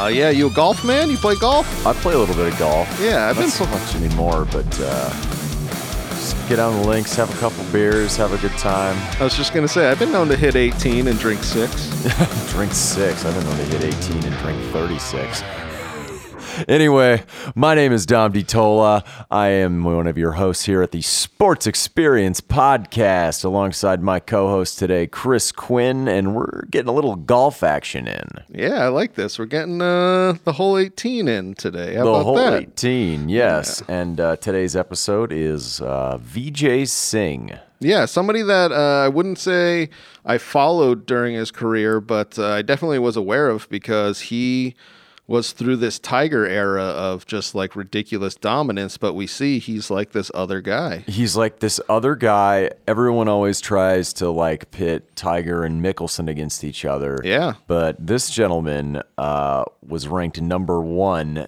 Uh, yeah, you a golf man? You play golf? I play a little bit of golf. Yeah, I've Not been so much anymore, but uh, just get on the links, have a couple beers, have a good time. I was just gonna say I've been known to hit 18 and drink six. drink six. I've been known to hit 18 and drink 36. Anyway, my name is Dom DiTolla. I am one of your hosts here at the Sports Experience Podcast, alongside my co-host today, Chris Quinn, and we're getting a little golf action in. Yeah, I like this. We're getting uh, the whole 18 in today. How the whole that? 18, yes. And uh, today's episode is uh, Vijay Singh. Yeah, somebody that uh, I wouldn't say I followed during his career, but uh, I definitely was aware of because he was through this Tiger era of just like ridiculous dominance. But we see he's like this other guy. He's like this other guy. Everyone always tries to like pit Tiger and Mickelson against each other. Yeah. But this gentleman uh, was ranked number one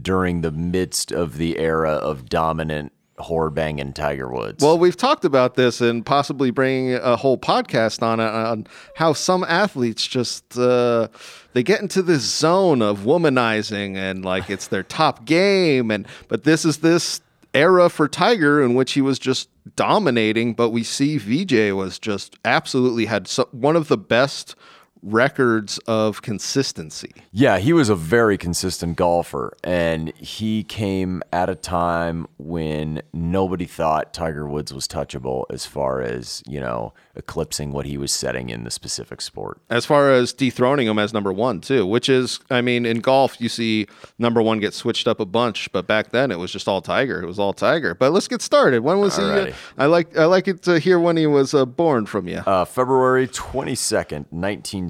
during the midst of the era of dominant whore banging Tiger Woods. Well, we've talked about this and possibly bringing a whole podcast on it on how some athletes just uh, they get into this zone of womanizing and like it's their top game and but this is this era for Tiger in which he was just dominating but we see Vijay was just absolutely had so, one of the best records of consistency. Yeah, he was a very consistent golfer, and he came at a time when nobody thought Tiger Woods was touchable as far as, you know, eclipsing what he was setting in the specific sport. as far as dethroning him as number one too which is i mean in golf you see number one get switched up a bunch but back then it was just all tiger. It was all tiger. But let's get started. When was he uh, i like i like it to hear when he was uh, born from you. Uh, February 22nd,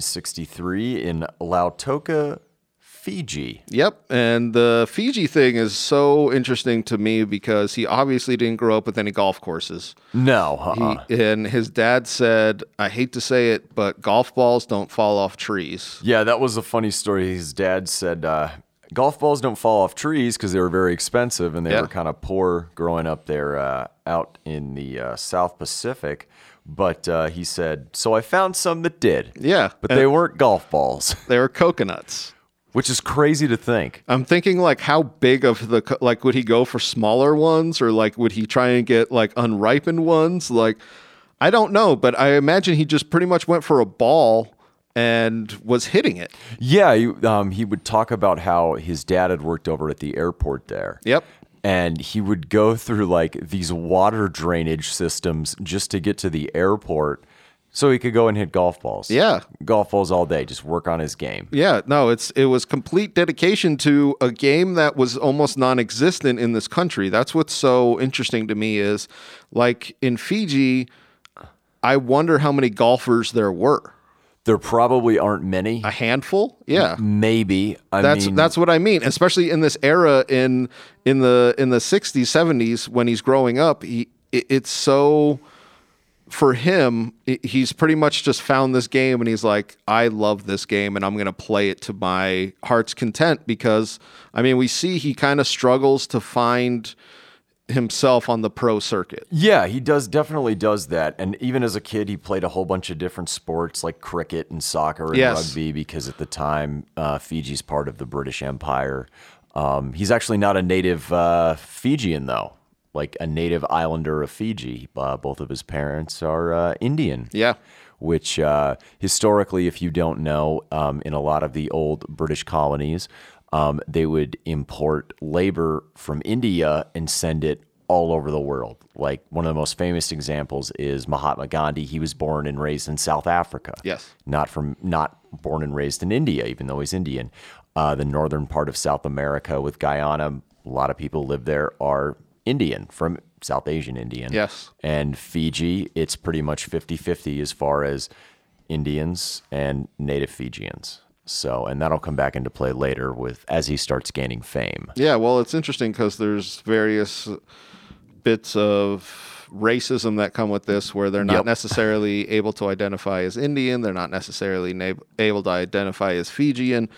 1963, in Lautoka, Fiji. Yep, and the Fiji thing is so interesting to me because he obviously didn't grow up with any golf courses. No, He, uh-uh. and his dad said, "I hate to say it, but golf balls don't fall off trees." Yeah, that was a funny story. His dad said uh, golf balls don't fall off trees because they were very expensive and they Yeah. were kind of poor growing up there uh, out in the uh, South Pacific. But uh, he said, so I found some that did. Yeah, But they weren't golf balls, they were coconuts. which is crazy to think. I'm thinking like how big of the co- like would he go for smaller ones or like would he try and get like unripened ones? Like I don't know, but I imagine he just pretty much went for a ball and was hitting it. Yeah, he, um, he would talk about how his dad had worked over at the airport there. Yep. and he would go through like these water drainage systems just to get to the airport so he could go and hit golf balls. Yeah. Golf balls all day, just work on his game. Yeah, no, it's it was complete dedication to a game that was almost non-existent in this country. That's what's so interesting to me is like in Fiji, I wonder how many golfers there were. There probably aren't many. A handful? Yeah. Maybe. I That's mean, that's what I mean, especially in this era in in the in the 60s, 70s when he's growing up, he it, it's so for him, he's pretty much just found this game and he's like, I love this game and I'm going to play it to my heart's content because I mean, we see he kind of struggles to find himself on the pro circuit. Yeah, he does definitely does that. And even as a kid, he played a whole bunch of different sports like cricket and soccer and Yes. rugby because at the time uh, Fiji's part of the British Empire. Um, he's actually not a native uh, Fijian though, like a native islander of Fiji. Uh, both of his parents are uh, Indian. Yeah. Which uh, historically, if you don't know, um, in a lot of the old British colonies, um, they would import labor from India and send it all over the world. Like one of the most famous examples is Mahatma Gandhi. He was born and raised in South Africa. Yes. Not from not born and raised in India, even though he's Indian. Uh, the northern part of South America with Guyana, a lot of people live there are Indian from South Asian Indian. Yes. And Fiji, it's pretty much 50 50 as far as Indians and native Fijians. So, and that'll come back into play later with as he starts gaining fame. Yeah, well, it's interesting because there's various bits of racism that come with this where they're not Yep. necessarily able to identify as Indian, they're not necessarily na- able to identify as Fijian,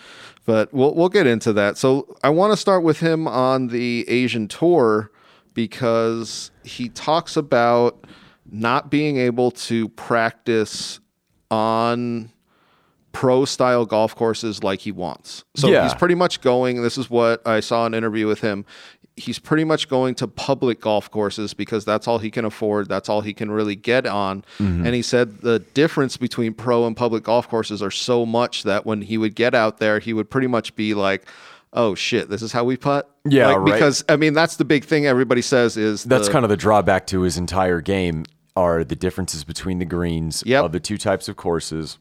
but we'll we'll get into that. So I want to start with him on the Asian tour because he talks about not being able to practice on pro style golf courses like he wants. So Yeah. he's pretty much going. This is what I saw an interview with him. He's pretty much going to public golf courses because that's all he can afford. That's all he can really get on. Mm-hmm. And he said the difference between pro and public golf courses are so much that when he would get out there, he would pretty much be like, "Oh shit, this is how we putt." Yeah, like, right. Because I mean, that's the big thing everybody says is That's the- kind of the drawback to his entire game are the differences between the greens Yep. of the two types of courses.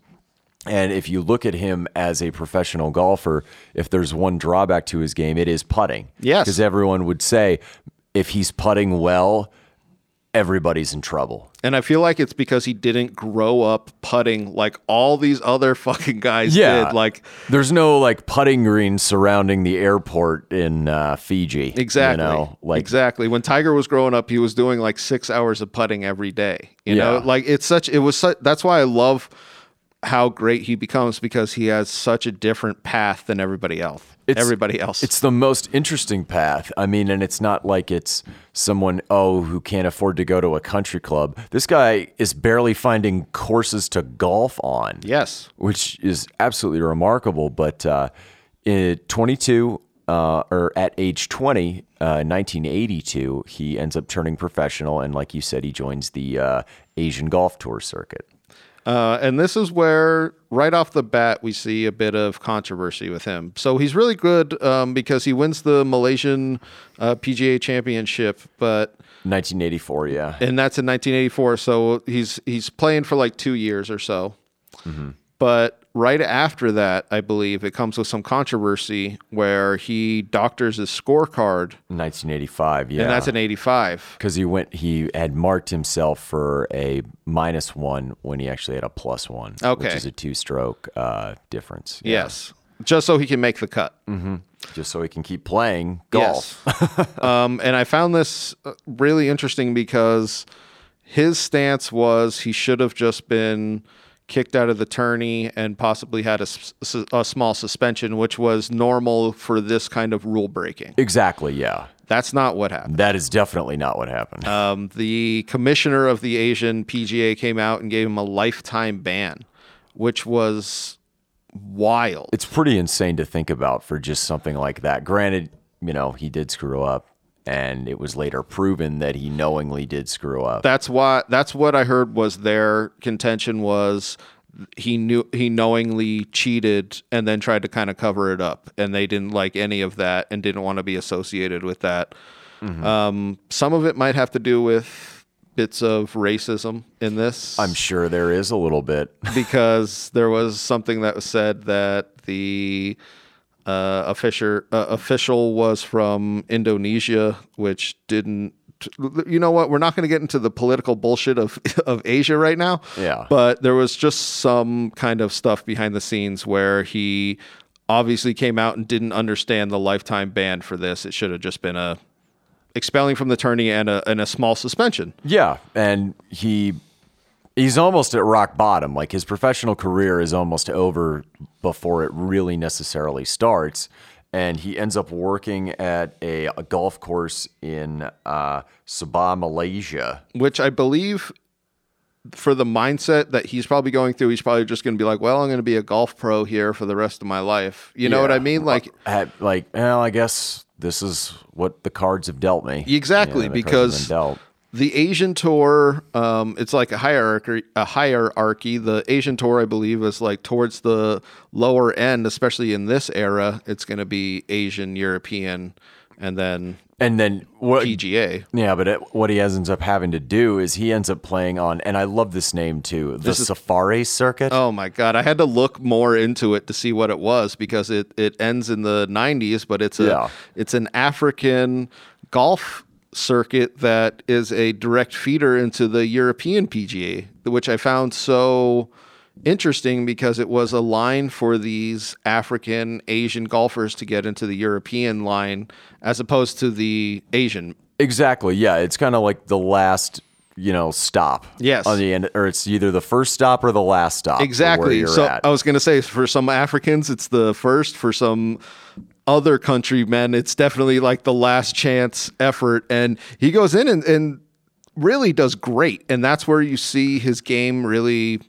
And if you look at him as a professional golfer, if there's one drawback to his game, it is putting. Yes. Because everyone would say if he's putting well, everybody's in trouble. And I feel like it's because he didn't grow up putting like all these other fucking guys Yeah. did. Like There's no like putting greens surrounding the airport in uh, Fiji. exactly, You know, like exactly. When Tiger was growing up, he was doing like six hours of putting every day. You know, like it's such. It was such. That's why I love how great he becomes because he has such a different path than everybody else. It's- everybody else. It's the most interesting path. I mean, and it's not like it's someone, oh, who can't afford to go to a country club. This guy is barely finding courses to golf on, yes. which is absolutely remarkable. But uh, in 22, uh, or at age 20, uh, 1982, he ends up turning professional. And like you said, he joins the uh, Asian Golf Tour circuit. Uh, and this is where, right off the bat, we see a bit of controversy with him. So he's really good um, because he wins the Malaysian uh, PGA Championship, but 1984, yeah. and that's in 1984. So he's he's playing for like two years or so. But right after that, I believe it comes with some controversy where he doctors his scorecard, 1985, yeah. and that's an 85. because he went he had marked himself for a minus one when he actually had a plus one which is a two stroke uh, difference Yeah. Yes, just so he can make the cut. just so he can keep playing golf Yes. um, and I found this uh, really interesting because his stance was he should have just been kicked out of the tourney and possibly had a small suspension, which was normal for this kind of rule breaking. exactly yeah That's not what happened. that is definitely not what happened Um, the commissioner of the Asian PGA came out and gave him a lifetime ban, which was wild. it's pretty insane to think about for just something like that granted you know he did screw up and it was later proven that he knowingly did screw up That's why. That's what I heard was their contention was he knew he knowingly cheated and then tried to kind of cover it up, and they didn't like any of that and didn't want to be associated with that. Um, some of it might have to do with bits of racism in this. i'm sure there is a little bit because there was something that was said that the uh, official uh, official was from Indonesia, which didn't. You know what? We're not going to get into the political bullshit of of Asia right now. Yeah. But there was just some kind of stuff behind the scenes where he obviously came out and didn't understand the lifetime ban for this. It should have just been a expelling from the tourney and a and a small suspension. Yeah, and he he's almost at rock bottom. Like his professional career is almost over before it really necessarily starts. And he ends up working at a, a golf course in uh, Sabah, Malaysia. which I believe for the mindset that he's probably going through, he's probably just going to be like, well, I'm going to be a golf pro here for the rest of my life. You know what I mean? Like, Had, like, well, I guess this is what the cards have dealt me. Exactly, cards have because-. The Asian tour, um, it's like a hierarchy. A hierarchy. The Asian tour, I believe, is like towards the lower end, especially in this era. It's going to be Asian, European, and then and then what? PGA. Yeah, but it, what he ends up having to do is he ends up playing on, and I love this name too, the Safari Circuit. Oh my god, I had to look more into it to see what it was because it it ends in the 90s, but it's a Yeah. it's an African golf circuit that is a direct feeder into the European PGA, which I found so interesting because it was a line for these African Asian golfers to get into the European line as opposed to the Asian. Exactly. Yeah, it's kind of like the last, you know, stop. Yes. On the end, or it's either the first stop or the last stop. Exactly. So at. I was going to say for some Africans, it's the first. For some other countrymen, it's definitely like the last chance effort. And he goes in and, and really does great. And that's where you see his game really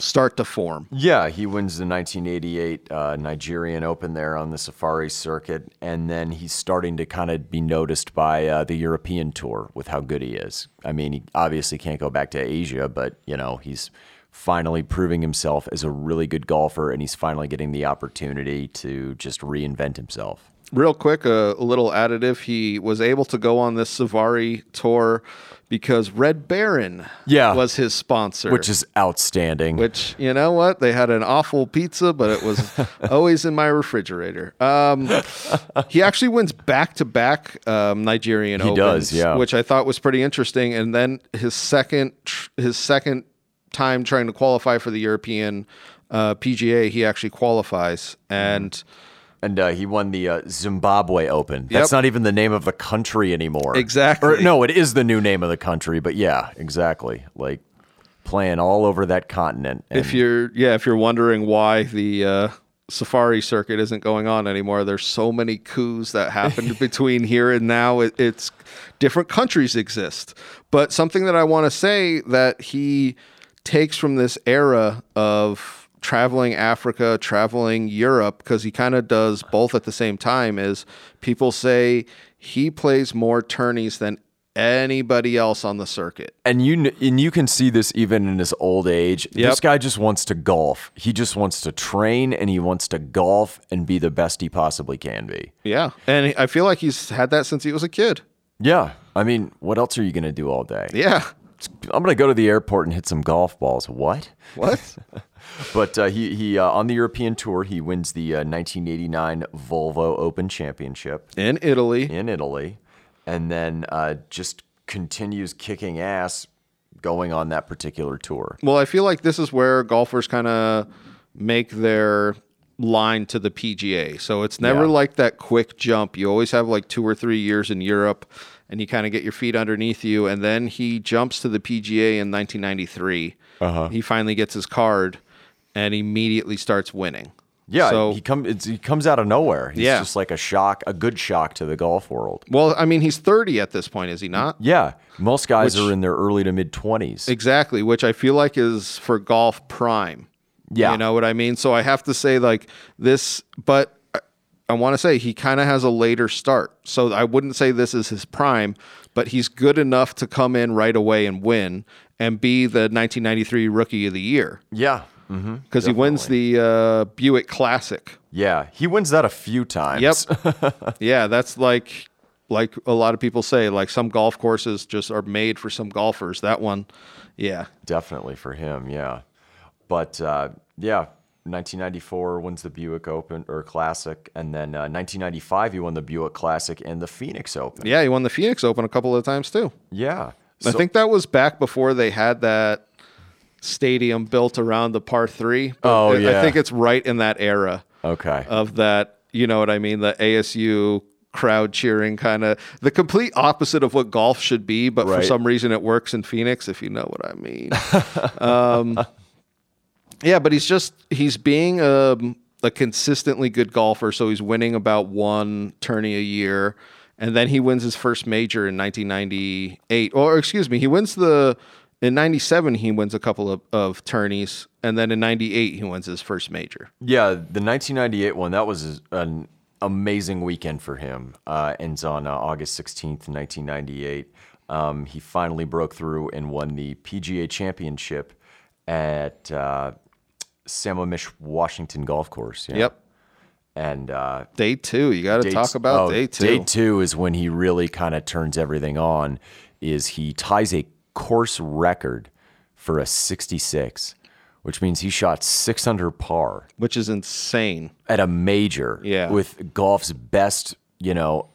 start to form. Yeah, he wins the 1988 uh, Nigerian Open there on the Safari circuit, and then he's starting to kind of be noticed by uh, the European tour with how good he is. I mean, he obviously can't go back to Asia, but you know he's finally proving himself as a really good golfer, and he's finally getting the opportunity to just reinvent himself. Real quick, a, little additive. He was able to go on this Safari tour because Red Baron Yeah. was his sponsor. Which is outstanding. which you know what they had an awful pizza but it was always in my refrigerator um, he actually wins back-to-back um, nigerian He opens does, yeah. which i thought was pretty interesting and then his second tr- his second time trying to qualify for the european uh, pga he actually qualifies and And uh, he won the uh, Zimbabwe Open. That's Yep. not even the name of the country anymore. Exactly. Or, no, it is the new name of the country, but yeah, exactly. Like playing all over that continent. And if you're yeah if you're wondering why the uh, safari circuit isn't going on anymore there's so many coups that happened between here and now it, it's different countries exist but something that i want to say that he takes from this era of traveling africa traveling europe because he kind of does both at the same time is people say he plays more tourneys than anybody else on the circuit and you and you can see this even in his old age. This guy just wants to golf. He just wants to train and he wants to golf and be the best he possibly can be. yeah and i feel like he's had that since he was a kid Yeah. I mean, what else are you going to do all day? yeah I'm going to go to the airport and hit some golf balls. What? what But uh, he he uh, on the European tour he wins the uh, 1989 Volvo Open Championship in Italy. in Italy, and then uh, just continues kicking ass going on that particular tour. Well, I feel like this is where golfers kind of make their line to the PGA. So it's never Yeah. like that quick jump. You always have like two or three years in Europe and you kind of get your feet underneath you. And then he jumps to the PGA in 1993. Uh-huh. He finally gets his card and immediately starts winning. Yeah, So, he come it's, he comes out of nowhere. He's Yeah. just like a shock, a good shock to the golf world. well, I mean, he's 30 at this point, is he not? Yeah, most guys Which- are in their early to mid 20s. Exactly, which I feel like is for golf prime. Yeah. You know what I mean? So I have to say, like, this, but I, I want to say he kind of has a later start. So I wouldn't say this is his prime, but he's good enough to come in right away and win and be the 1993 Rookie of the Year Yeah. because he wins the uh, Buick Classic. Yeah, he wins that a few times. Yep. yeah, that's like like a lot of people say like some golf courses just are made for some golfers. That one, yeah. Definitely for him, yeah. But uh, yeah, 1994 wins the Buick Open or Classic, and then uh, 1995 he won the Buick Classic and the Phoenix Open. Yeah, he won the Phoenix Open a couple of times too. Yeah, I think that was back before they had that stadium built around the par three. Oh, I- I think it's right in that era okay. of that. You know what I mean? The ASU crowd cheering kind of the complete opposite of what golf should be, but for some reason it works in Phoenix. If you know what I mean. um, yeah, but he's just he's being um, a consistently good golfer, so he's winning about one tourney a year, and then he wins his first major in 1998. Or excuse me, he wins the in 97 he wins a couple of, of tourneys, and then in 98 he wins his first major. Yeah, the 1998 one that was an amazing weekend for him. Uh, ends on uh, August 16th, 1998. Um, he finally broke through and won the PGA Championship at uh, Sammamish Washington Golf Course. yeah. Yep. And uh, Day two, you got to talk about oh, day two. Day two is when he really kind of turns everything on. Is he ties a course record for a 66, which means he shot six under par which is insane. at a major. Yeah. with golf's best, you know,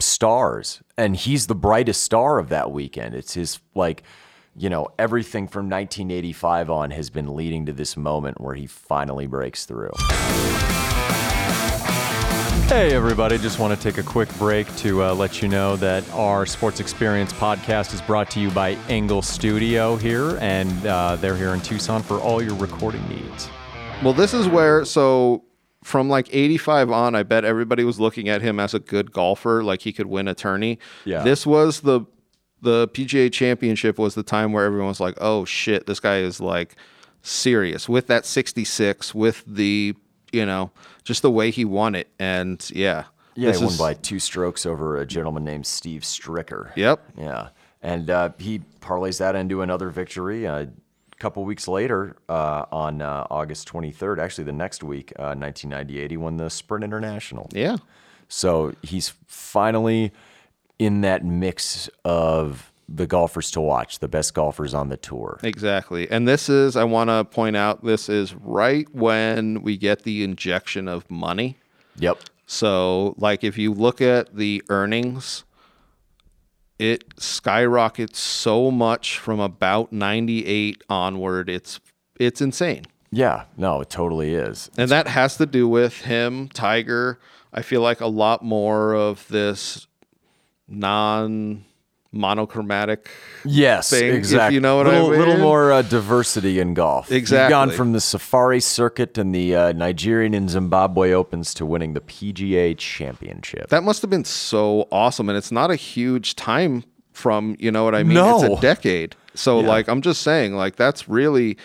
stars, and he's the brightest star of that weekend. It's his like. You know, everything from 1985 on has been leading to this moment where he finally breaks through. Hey, everybody. Just want to take a quick break to uh, let you know that our Sports Experience podcast is brought to you by Engle Studio here, and uh, they're here in Tucson for all your recording needs. Well, this is where so from like 85 on, I bet everybody was looking at him as a good golfer, like he could win a tourney. Yeah. This was the the PGA Championship was the time where everyone was like, "Oh shit, this guy is like serious with that 66, with the, you know, just the way he won it. And yeah. Yeah, he won is- by two strokes over a gentleman named Steve Stricker. Yep. Yeah, and uh, he parlays that into another victory. Uh, a couple weeks later, uh, on uh, August 23rd, actually the next week, uh, 1998, he won the Sprint International. Yeah. So he's finally in that mix of the golfers to watch, the best golfers on the tour. Exactly. And this is, I want to point out, this is right when we get the injection of money. Yep. So, like, if you look at the earnings, it skyrockets so much from about 98 onward. It's it's insane. Yeah. No, it totally is. And that has to do with him, Tiger. I feel like a lot more of this non monochromatic. Yes, thing, exactly. you know what I little, Little more uh, diversity in golf. You've gone from the Safari Circuit and the uh, Nigerian and Zimbabwe Opens to winning the PGA Championship. That must have been so awesome. And it's not a huge time from, you know what I mean? no. It's a decade. So, like, I'm just saying, like, that's really,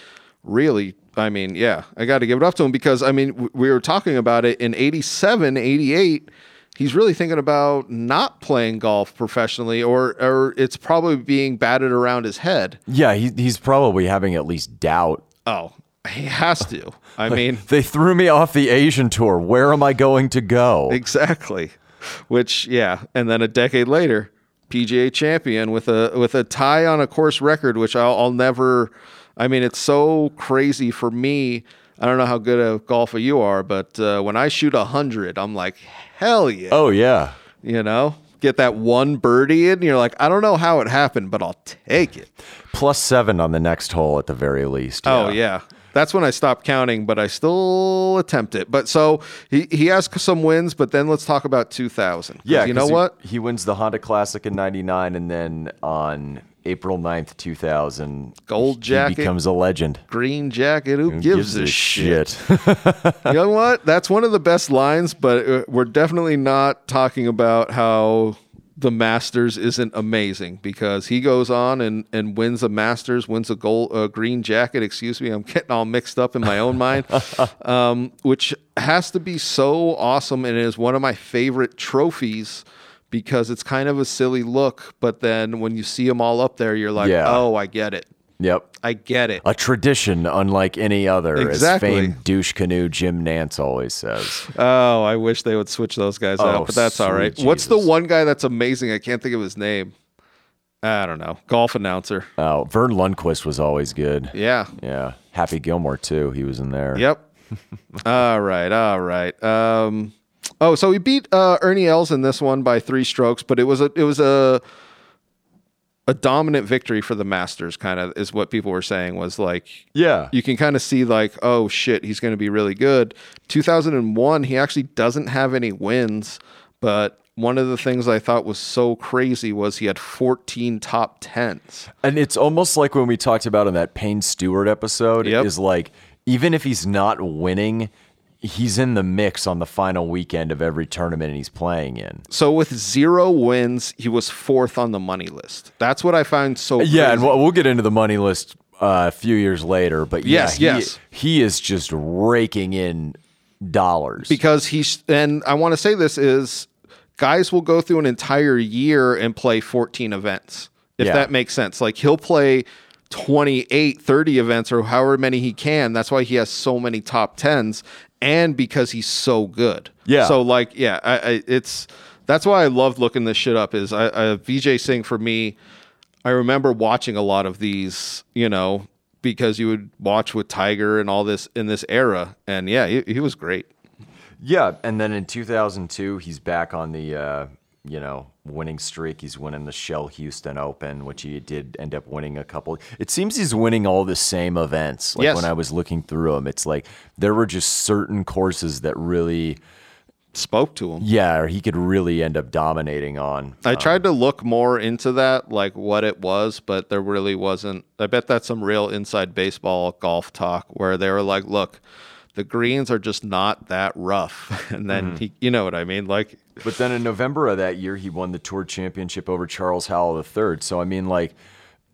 really, I mean, yeah, I got to give it up to him because, I mean, we were talking about it in 87, 88. He's really thinking about not playing golf professionally, or, or it's probably being batted around his head. yeah, he, he's probably having at least doubt. Oh, he has to. I mean, They threw me off the Asian tour. Where am I going to go? Exactly. Which yeah, and then a decade later, PGA champion with a with a tie on a course record, which I'll, I'll never. I mean, it's so crazy for me. I don't know how good a golfer you are, but uh, when I shoot a hundred, I'm like, hell yeah, Oh, yeah. you know. Get that one birdie in, and you're like, I don't know how it happened, but I'll take it. Plus seven on the next hole at the very least. Oh yeah. That's when I stopped counting, but I still attempt it. But so he, he has some wins, but then let's talk about 2000. Yeah, you know he- what? He, wins the Honda Classic in 99 and then on April 9th, 2000, Gold he jacket. becomes a legend. green jacket. Who, gives, a shit? shit? you know what? That's one of the best lines, but uh, we're definitely not talking about how the Masters isn't amazing because he goes on and, and wins a Masters, wins a gold, a green jacket. Excuse me, I'm getting all mixed up in my own mind, um, which has to be so awesome and is one of my favorite trophies. Because it's kind of a silly look, but then when you see them all up there, you're like, Yeah. "Oh, I get it. yep. I get it." A tradition unlike any other, Exactly. as famed douche canoe Jim Nantz always says. Oh, I wish they would switch those guys Oh, out, but that's all right. sweet What's the one guy that's amazing? I can't think of his name. I don't know. Golf announcer. Oh, Verne Lundquist was always good. Yeah. Yeah. Happy Gilmore, too. He was in there. Yep. all right. All right. Um, oh, so he beat uh, Ernie Els in this one by three strokes, but it was a it was a a dominant victory for the Masters. Kind of is what people were saying was like Yeah. you can kind of see like, oh shit, he's going to be really good. 2001, he actually doesn't have any wins, but one of the things I thought was so crazy was he had 14 top tens. And it's almost like when we talked about in that Payne Stewart episode Yep. is like even if he's not winning, he's in the mix on the final weekend of every tournament he's playing in. So with zero wins, he was fourth on the money list. That's what I find so Yeah, and we'll, we'll get into the money list uh, a few years later, but yeah, Yes, he, yes. he is just raking in dollars. because he's and I want to say this is guys will go through an entire year and play 14 events if Yeah. that makes sense like he'll play 28 30 events or however many he can that's why he has so many top 10s and because he's so good Yeah. so like yeah I, I it's that's why I loved looking this shit up is I, I Vijay Singh for me I remember watching a lot of these, you know, because you would watch with Tiger and all this in this era. And yeah, he, he was great. Yeah, and then in 2002, he's back on the uh, you know winning streak. He's winning the Shell Houston Open, which he did end up winning a couple. It seems he's winning all the same events. Like Yes. when I was looking through them, it's like there were just certain courses that really, Spoke to him. yeah, or he could really end up dominating on. I um, tried to look more into that, like what it was, but there really wasn't. I bet that's some real inside baseball golf talk where they were like, look, the greens are just not that rough. And then mm-hmm. he, you know what I mean? Like, But then in November of that year, he won the Tour Championship over Charles Howell III. So I mean, like,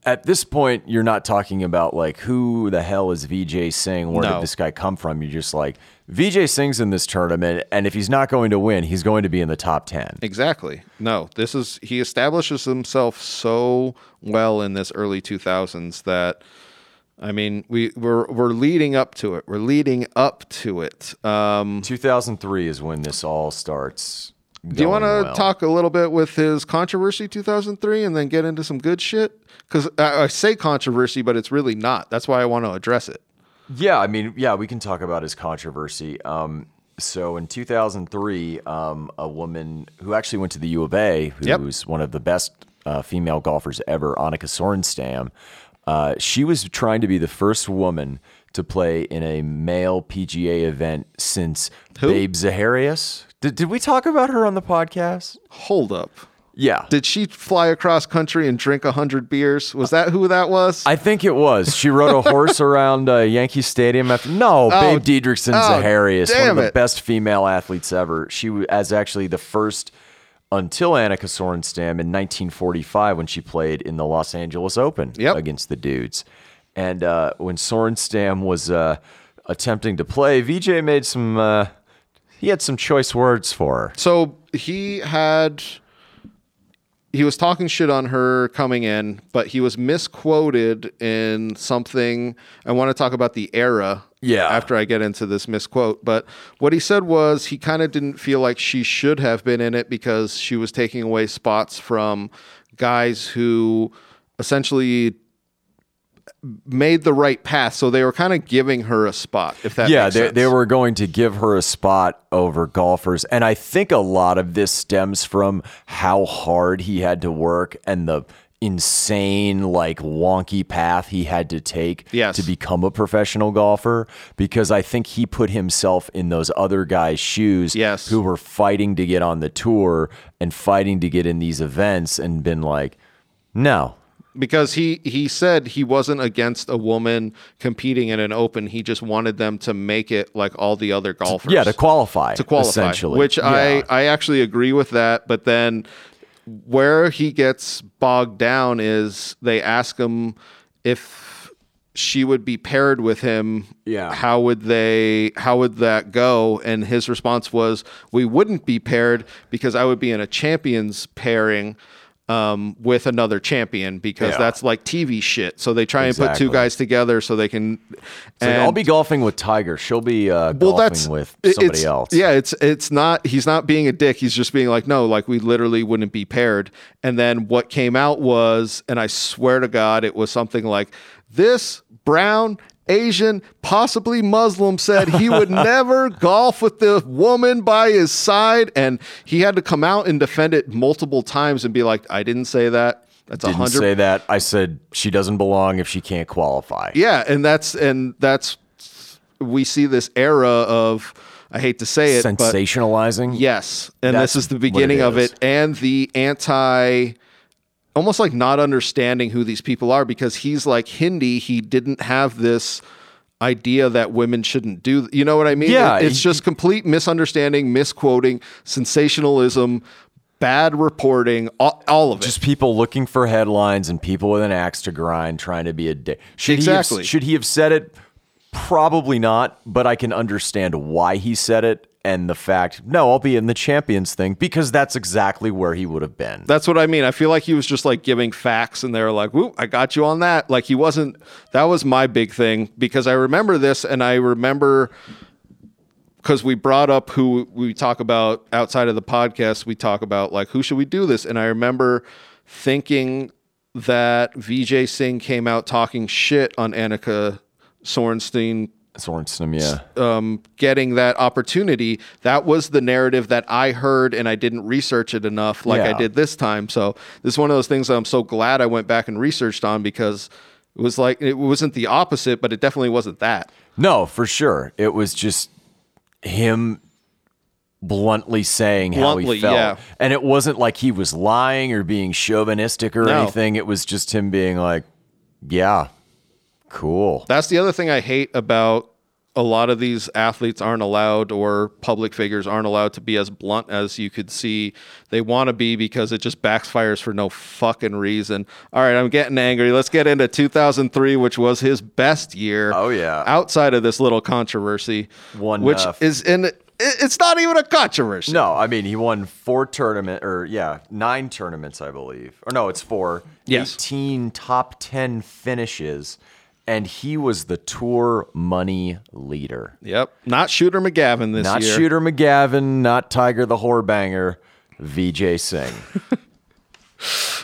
At this point, you're not talking about like who the hell is Vijay Singh? Where No. did this guy come from? You're just like Vijay Singh's in this tournament, and if he's not going to win, he's going to be in the top ten. Exactly. No, this is he establishes himself so well in this early 2000s that I mean, we we're we're leading up to it. We're leading up to it. Um, 2003 is when this all starts. do you want to well. talk a little bit with his controversy 2003 and then get into some good shit? Because I, I say controversy, but it's really not. That's why I want to address it. Yeah, I mean, yeah, we can talk about his controversy. Um, so in 2003, um, a woman who actually went to the U of A, Yep. who's one of the best uh, female golfers ever, Annika Sorenstam, uh, she was trying to be the first woman to play in a male PGA event since Who? Babe Zaharias. Did, did we talk about her on the podcast? Hold up. Yeah. Did she fly across country and drink a hundred beers? Was that who that was? I think it was. She rode a horse around uh, Yankee Stadium. After no, Oh, Babe Didrikson oh, Zaharias, one of the it. best female athletes ever. She was actually the first until Annika Sorenstam in 1945 when she played in the Los Angeles Open Yep. against the dudes. And uh, when Sorenstam was uh, attempting to play, Vijay made some. Uh, he had some choice words for her. So he had he was talking shit on her coming in, but he was misquoted in something. I want to talk about the era. Yeah. After I get into this misquote, but what he said was he kind of didn't feel like she should have been in it because she was taking away spots from guys who essentially made the right path. So they were kind of giving her a spot. If that yeah, makes they, they were going to give her a spot over golfers. And I think a lot of this stems from how hard he had to work and the insane, like wonky path he had to take Yes. to become a professional golfer. Because I think he put himself in those other guys' shoes Yes. who were fighting to get on the tour and fighting to get in these events and been like, no. because he he said he wasn't against a woman competing in an open. He just wanted them to make it like all the other golfers. Yeah, to qualify. to qualify. essentially. Which Yeah. I I actually agree with that. But then where he gets bogged down is they ask him if she would be paired with him. Yeah. How would they? How would that go? And his response was, "We wouldn't be paired because I would be in a champions pairing." Um, with another champion because Yeah. that's like TV shit. So they try and put two guys together so they can. It's like, I'll be golfing with Tiger. She'll be uh, well, golfing that's with somebody else. Yeah, it's it's not. He's not being a dick. He's just being like, no, like we literally wouldn't be paired. And then what came out was, and I swear to God, it was something like this brown. Asian, possibly Muslim, said he would never golf with the woman by his side, and he had to come out and defend it multiple times and be like, "I didn't say that. That's a Didn't hundred say that. I said she doesn't belong if she can't qualify. yeah, and that's and that's we see this era of I hate to say it, but Sensationalizing. yes, and That's this is the it beginning of is. it, and the anti, almost like not understanding who these people are because he's like Hindi. He didn't have this idea that women shouldn't do. You know what I mean? Yeah, it's just complete misunderstanding, misquoting, sensationalism. Bad reporting, all, all of it. Just people looking for headlines and people with an axe to grind trying to be a dick. Should Exactly. He have, should he have said it? Probably not, but I can understand why he said it and the fact, no, I'll be in the champions thing because that's exactly where he would have been. That's what I mean. I feel like he was just like giving facts and they were like, whoop, I got you on that. Like he wasn't, that was my big thing because I remember this and I remember because we brought up who we talk about outside of the podcast, we talk about like, who should we do this? And I remember thinking that Vijay Singh came out talking shit on Annika Sorenstein Sorensen, yeah. um, getting that opportunity. That was the narrative that I heard, and I didn't research it enough like I did this time. So this is one of those things that I'm so glad I went back and researched on because it was like it wasn't the opposite, but it definitely wasn't that. No, for sure. It was just him bluntly saying how he felt. yeah. And it wasn't like he was lying or being chauvinistic or No. anything. It was just him being like, yeah, cool. That's the other thing I hate about a lot of these athletes aren't allowed or public figures aren't allowed to be as blunt as you could see they want to be because it just backfires for no fucking reason. All right, I'm getting angry. Let's get into 2003, which was his best year. Oh, yeah. outside of this little controversy, One, which uh, is in it's not even a controversy. No, I mean he won four tournament or yeah, nine tournaments, I believe. Or no, it's four. Yes. 18 top 10 finishes and he was the tour money leader. Yep, not Shooter McGavin this Not year. Not Shooter McGavin, not Tiger the whorebanger, Vijay Singh.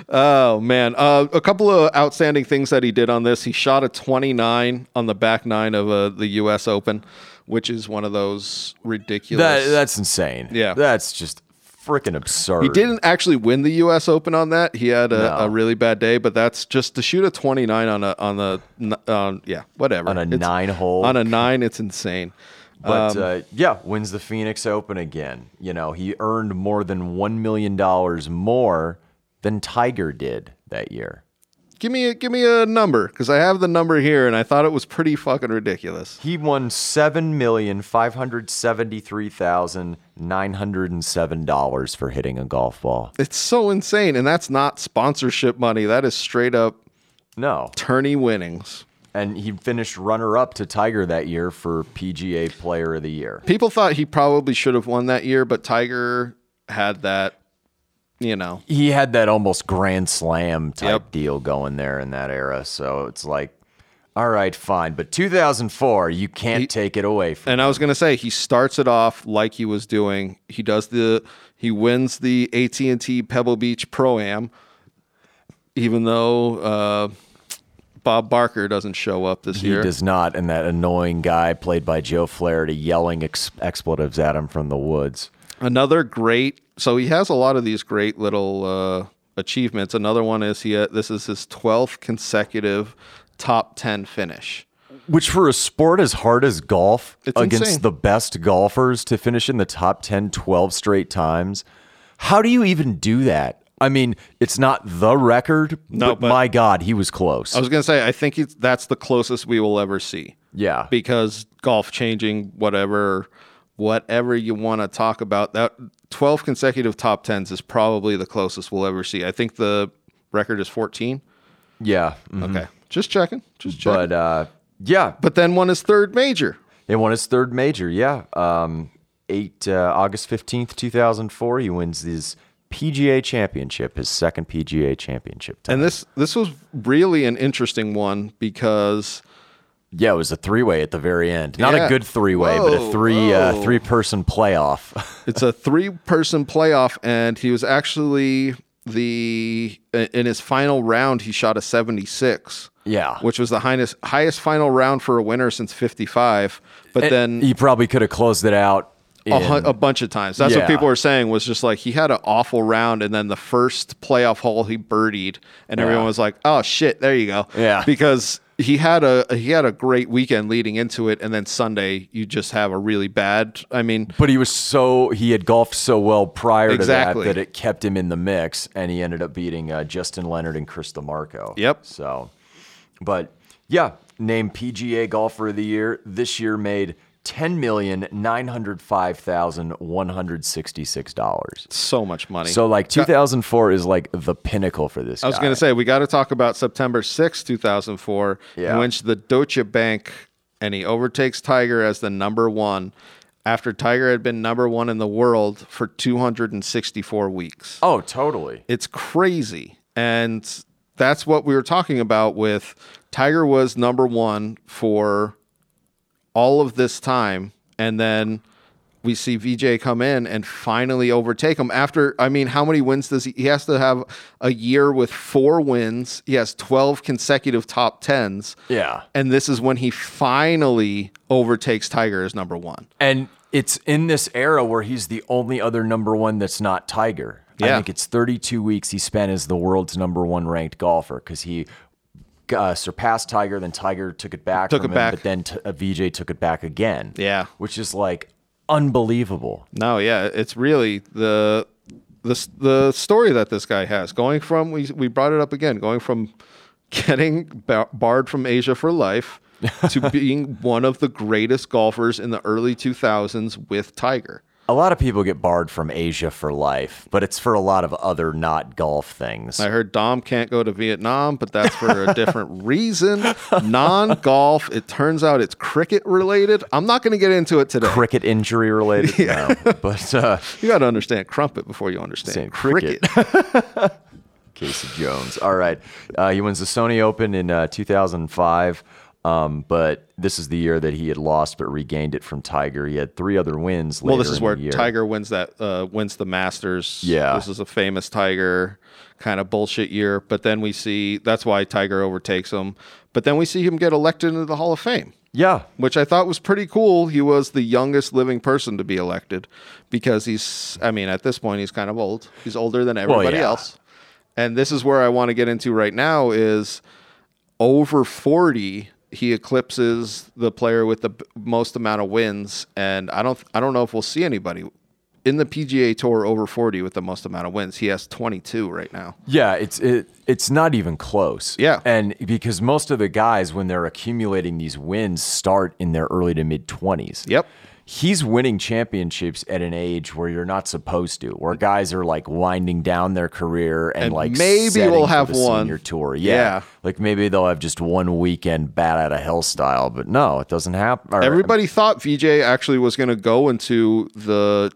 Oh man, uh, a couple of outstanding things that he did on this. He shot a 29 on the back nine of uh, the U.S. Open, which is one of those ridiculous. that that's insane. Yeah. That's just freaking absurd. he didn't actually win the U.S. Open on that. He had a, No. a really bad day, but that's just to shoot a 29 on a on the on yeah whatever On a It's- nine hole. on a nine. It's insane. But uh, yeah, wins the Phoenix Open again. You know, he earned more than $1 million more than Tiger did that year. Give me a, give me a number because I have the number here, and I thought it was pretty fucking ridiculous. He won seven million five hundred seventy-three thousand nine hundred and seven dollars for hitting a golf ball. It's so insane, and that's not sponsorship money. That is straight up No, tourney winnings. and he finished runner-up to Tiger that year for PGA Player of the Year. People thought he probably should have won that year, but Tiger had that, you know. He had that almost Grand Slam type Yep. deal going there in that era, so it's like, all right, fine, but 2004, you can't take it away from. And I was gonna say he starts it off like he was doing. He does the he wins the AT and T Pebble Beach Pro Am, even though uh, Bob Barker doesn't show up this He year. He does not, and that annoying guy played by Joe Flaherty yelling ex- expletives at him from the woods. Another great. So he has a lot of these great little uh, achievements. Another one is he. uh, This is his twelfth consecutive top ten finish. Which for a sport as hard as golf It's against insane. the best golfers to finish in the top 10 12 straight times, how do you even do that? I mean, it's not the record, No, but, but- my God, he was close. I was gonna say I think that's the closest we will ever see. yeah. because golf changing whatever whatever you want to talk about that 12 consecutive top 10s is probably the closest we'll ever see i think the record is 14 yeah. mhm. okay just checking just checking But uh, yeah, But then won his third major he won his third major. Yeah. Um, 8 uh, August 15th, 2004, he wins his PGA championship, his second PGA championship. Time. and this this was really an interesting one because Yeah, it was a three way at the very end. Not Yeah. a good three way, but a three uh, three person playoff. it's a three person playoff and he was actually the in his final round he shot a 76 yeah, which was the highest highest final round for a winner since 55 but then he probably could have closed it out. a, in- a bunch of times. That's Yeah. what people were saying was just like he had an awful round, and then the first playoff hole he birdied, and everyone was like, "Oh shit, there you go." Yeah. because he had a he had a great weekend leading into it, and then Sunday you just have a really bad. I mean, but he was so he had golfed so well prior Exactly. to that that it kept him in the mix, and he ended up beating uh, Justin Leonard and Chris DiMarco. Yep. So, but yeah, named PGA Golfer of the Year this year made ten million nine hundred five thousand one hundred sixty six dollars. so much money. So like 2004 is like the pinnacle for this. I was going to say we got to talk about September sixth, 2004, Yeah. in which the Deutsche Bank and he overtakes Tiger as the number 1 after Tiger had been number 1 in the world for 264 weeks. Oh, totally. It's crazy. And that's what we were talking about with Tiger was number 1 for all of this time and then we see Vijay come in and finally overtake him after I mean how many wins does he he has to have a year with 4 wins. He has 12 consecutive top 10s. Yeah. And this is when he finally overtakes Tiger as number 1. And it's in this era where he's the only other number one that's not Tiger. Yeah. I think it's 32 weeks he spent as the world's number one ranked golfer because he uh, surpassed Tiger, then Tiger took it back Took it him, back. but then t- uh, Vijay took it back again. Yeah. Which is like unbelievable. No, yeah, it's really the the the story that this guy has going from we we brought it up again, going from getting bar- barred from Asia for life to being one of the greatest golfers in the early 2000s with Tiger. A lot of people get barred from Asia for life, but it's for a lot of other not golf things. I heard Dom can't go to Vietnam, but that's for a different reason. Non golf. It turns out it's cricket related. I'm not going to get into it today. Cricket injury related, no. But uh, You got to understand crumpet before you understand cricket. cricket. Casey Jones. All right. Uh, he wins the Sony Open in uh, 2005. Um, but this is the year that he had lost but regained it from Tiger. He had three other wins. well, this is where. Tiger wins that uh, wins the Masters. Yeah. this is a famous Tiger kind of bullshit year. But then we see that's why Tiger overtakes him. But then we see him get elected into the Hall of Fame. Yeah, which I thought was pretty cool. He was the youngest living person to be elected because he's, I mean, at this point, he's kind of old. He's older than everybody yeah. else. And this is where I want to get into right now is over 40 he eclipses the player with the most amount of wins and I don't I don't know if we'll see anybody in the PGA Tour over 40 with the most amount of wins. He has 22 right now. Yeah, it's it, it's not even close. Yeah. and because most of the guys when they're accumulating these wins start in their early to mid twenties. Yep. He's winning championships at an age where you're not supposed to, where guys are like winding down their career and, And like maybe we'll have one. senior tour. Yeah. Yeah. like maybe they'll have just one weekend bat out of hell style, but no, it doesn't happen. Or- Everybody um, thought Vijay actually was going to go into the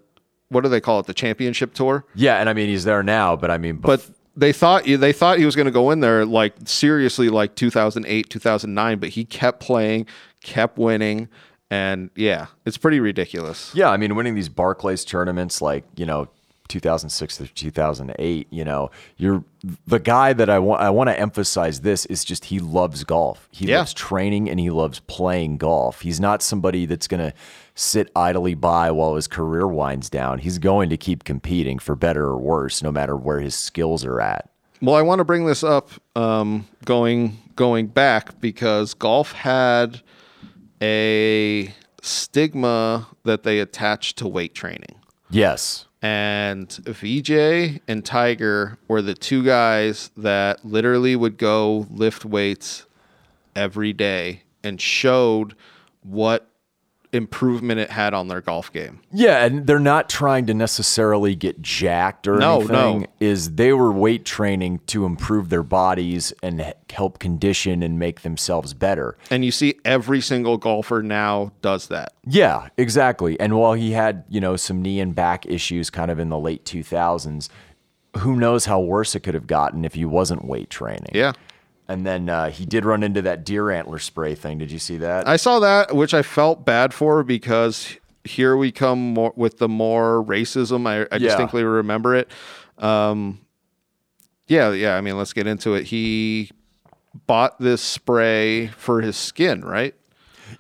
what do they call it? The championship tour. yeah, and I mean he's there now, but I mean, but they thought they thought he was going to go in there like seriously like 2008 2009 but he kept playing kept winning and yeah it's pretty ridiculous Yeah, I mean, winning these Barclays tournaments, like you know, 2006 to 2008. You know, you're the guy that I want. I want to emphasize this is just he loves golf. He Yeah. loves training and he loves playing golf. He's not somebody that's gonna sit idly by while his career winds down. He's going to keep competing for better or worse, no matter where his skills are at. well i want to bring this up um, going going back because golf had a stigma that they attach to weight training Yes. and Vijay and Tiger were the two guys that literally would go lift weights every day and showed what improvement it had on their golf game. Yeah, and they're not trying to necessarily get jacked or No, anything. no. Is they were weight training to improve their bodies and help condition and make themselves better. And you see every single golfer now does that. Yeah, exactly. And while he had, you know, some knee and back issues kind of in the late 2000s, who knows how worse it could have gotten if he wasn't weight training. Yeah. And then uh, he did run into that deer antler spray thing. Did you see that? I saw that, which I felt bad for because here we come more with the more racism. I, I Yeah. distinctly remember it. Um, yeah, yeah. I mean, let's get into it. He bought this spray for his skin, right?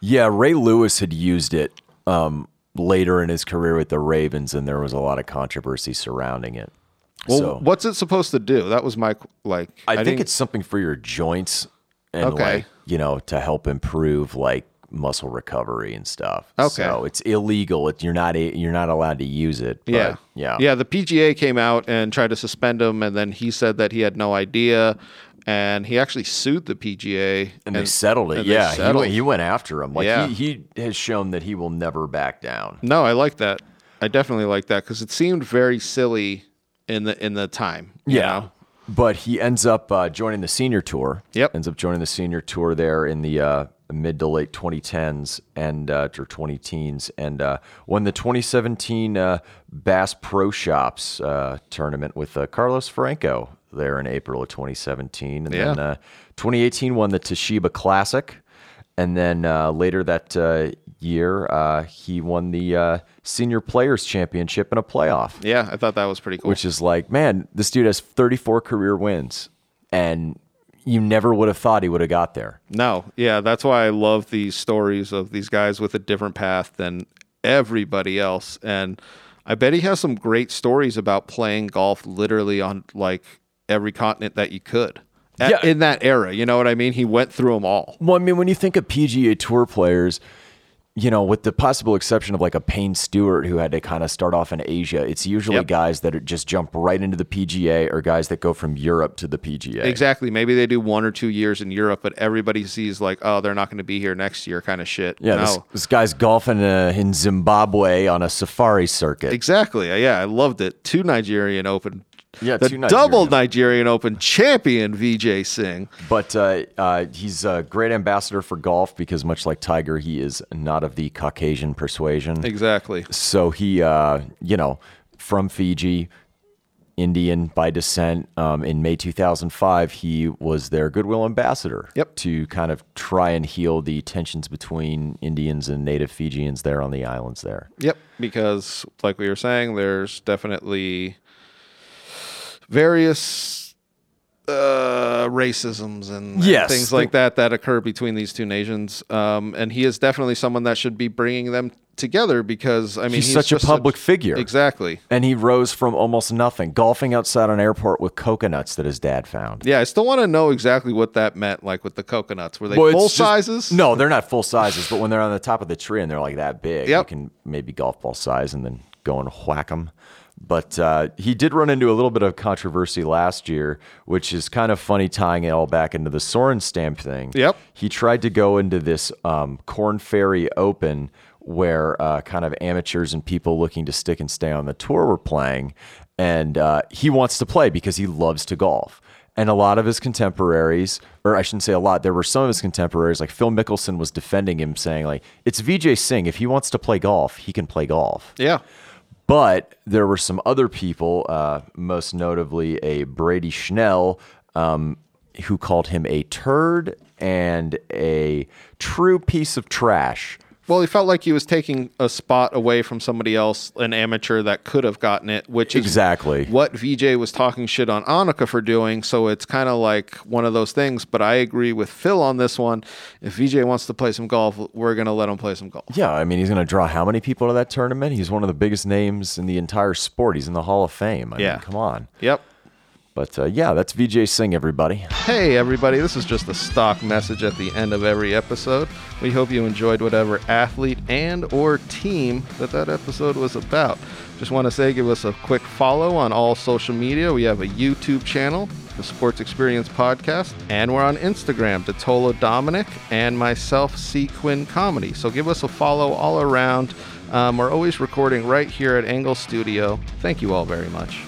Yeah, Ray Lewis had used it um, later in his career with the Ravens, and there was a lot of controversy surrounding it. Well, so what's it supposed to do? That was my like. I, think didn't- it's something for your joints and Okay. like you know to help improve like muscle recovery and stuff. Okay. so it's illegal. It, you're not a, you're not allowed to use it. but, yeah, yeah, yeah. The PGA came out and tried to suspend him, and then he said that he had no idea, and he actually sued the PGA, And, they settled it. Yeah, he settled. went, he went after him. Like Yeah. he, he has shown that he will never back down. No, I like that. I definitely like that because it seemed very silly in the in the time. you know? But he ends up uh, joining the senior tour. Yep. Ends up joining the senior tour there in the uh, mid to late 2010s and uh, or 20 teens and uh, won the 2017 uh, Bass Pro Shops uh, tournament with uh, Carlos Franco there in April of 2017. And then Yeah. uh, 2018 won the Toshiba Classic. And then uh, later that uh, year, uh, he won the uh, Senior Players Championship in a playoff Yeah, I thought that was pretty cool. which is like, man, this dude has 34 career wins, and you never would have thought he would have got there. no, yeah, that's why I love these stories of these guys with a different path than everybody else. And I bet he has some great stories about playing golf literally on like every continent that you could. Yeah. in that era, you know what I mean? He went through them all. Well, I mean, when you think of PGA Tour players, you know, with the possible exception of like a Payne Stewart who had to kind of start off in Asia, it's usually Yep. guys that are just jump right into the PGA or guys that go from Europe to the PGA. Exactly. Maybe they do one or two years in Europe, but everybody sees like, oh, they're not going to be here next year, kind of shit. Yeah, No. this, this guy's golfing uh, in Zimbabwe on a safari circuit. Exactly. Yeah, I loved it. Two Nigerian Open. Yeah, the double Nigerian- Open champion Vijay Singh. But uh, uh, he's a great ambassador for golf because, much like Tiger, he is not of the Caucasian persuasion. Exactly. So he, uh, you know, from Fiji, Indian by descent. Um, in May 2005, he was their goodwill ambassador. Yep. To kind of try and heal the tensions between Indians and native Fijians there on the islands there. Yep. Because, like we were saying, there's definitely various uh, racisms and, and things like that that occur between these two nations. Um, and he is definitely someone that should be bringing them together because, I mean, He's such a public figure. Exactly. And he rose from almost nothing, golfing outside an airport with coconuts that his dad found. Yeah, I still want to know exactly what that meant, like with the coconuts. Were they Well, full just- sizes? No, they're not full sizes, but when they're on the top of the tree and they're like that big, Yep. you can maybe golf ball size and then go and whack them. But uh, he did run into a little bit of controversy last year, which is kind of funny tying it all back into the Sorenstam thing. Yep. He tried to go into this um, Korn Ferry Open where uh, kind of amateurs and people looking to stick and stay on the tour were playing. And uh, he wants to play because he loves to golf. And a lot of his contemporaries, or I shouldn't say a lot, there were some of his contemporaries, like Phil Mickelson was defending him, saying, like, it's Vijay Singh. If he wants to play golf, he can play golf. Yeah. But there were some other people, uh, most notably a Brady Schnell, um, who called him a turd and a true piece of trash. Well, he felt like he was taking a spot away from somebody else, an amateur that could have gotten it, which is Exactly. what Vijay was talking shit on Annika for doing. So it's kind of like one of those things. But I agree with Phil on this one. If Vijay wants to play some golf, we're going to let him play some golf. Yeah, I mean, he's going to draw how many people to that tournament? He's one of the biggest names in the entire sport. He's in the Hall of Fame. I Yeah. mean, come on. Yep. But uh, yeah, that's Vijay Singh, everybody. Hey, everybody, this is just a stock message at the end of every episode. We hope you enjoyed whatever athlete and or team that that episode was about. Just want to say give us a quick follow on all social media. We have a YouTube channel, the Sports Experience Podcast, and we're on Instagram, Tolo Dominic and myself, C. Quinn Comedy. So give us a follow all around. Um, we're always recording right here at Engle Studio. Thank you all very much.